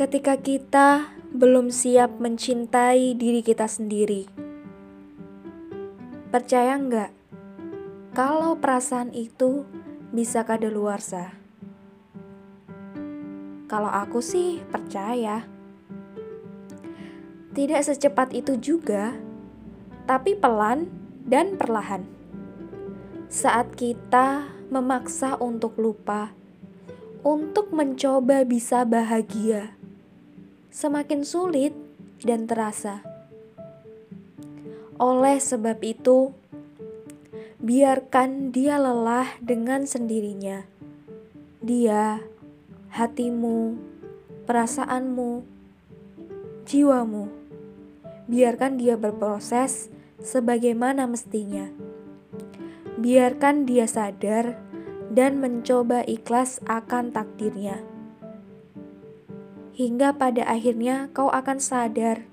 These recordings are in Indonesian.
ketika kita belum siap mencintai diri kita sendiri. Percaya nggak kalau perasaan itu bisa kadaluarsa? Kalau aku sih percaya. Tidak secepat itu juga, tapi pelan dan perlahan. Saat kita memaksa untuk lupa, untuk mencoba bisa bahagia, semakin sulit dan terasa. Oleh sebab itu, biarkan dia lelah dengan sendirinya. Dia, hatimu, perasaanmu, jiwamu biarkan dia berproses sebagaimana mestinya. Biarkan dia sadar dan mencoba ikhlas akan takdirnya. Hingga pada akhirnya kau akan sadar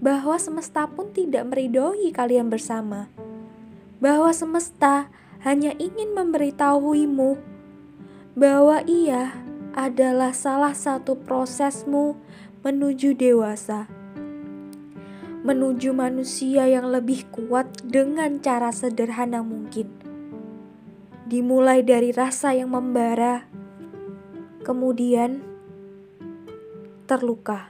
bahwa semesta pun tidak meridoi kalian bersama. Bahwa semesta hanya ingin memberitahuimu bahwa ia adalah salah satu prosesmu menuju dewasa menuju manusia yang lebih kuat dengan cara sederhana mungkin. Dimulai dari rasa yang membara, kemudian terluka.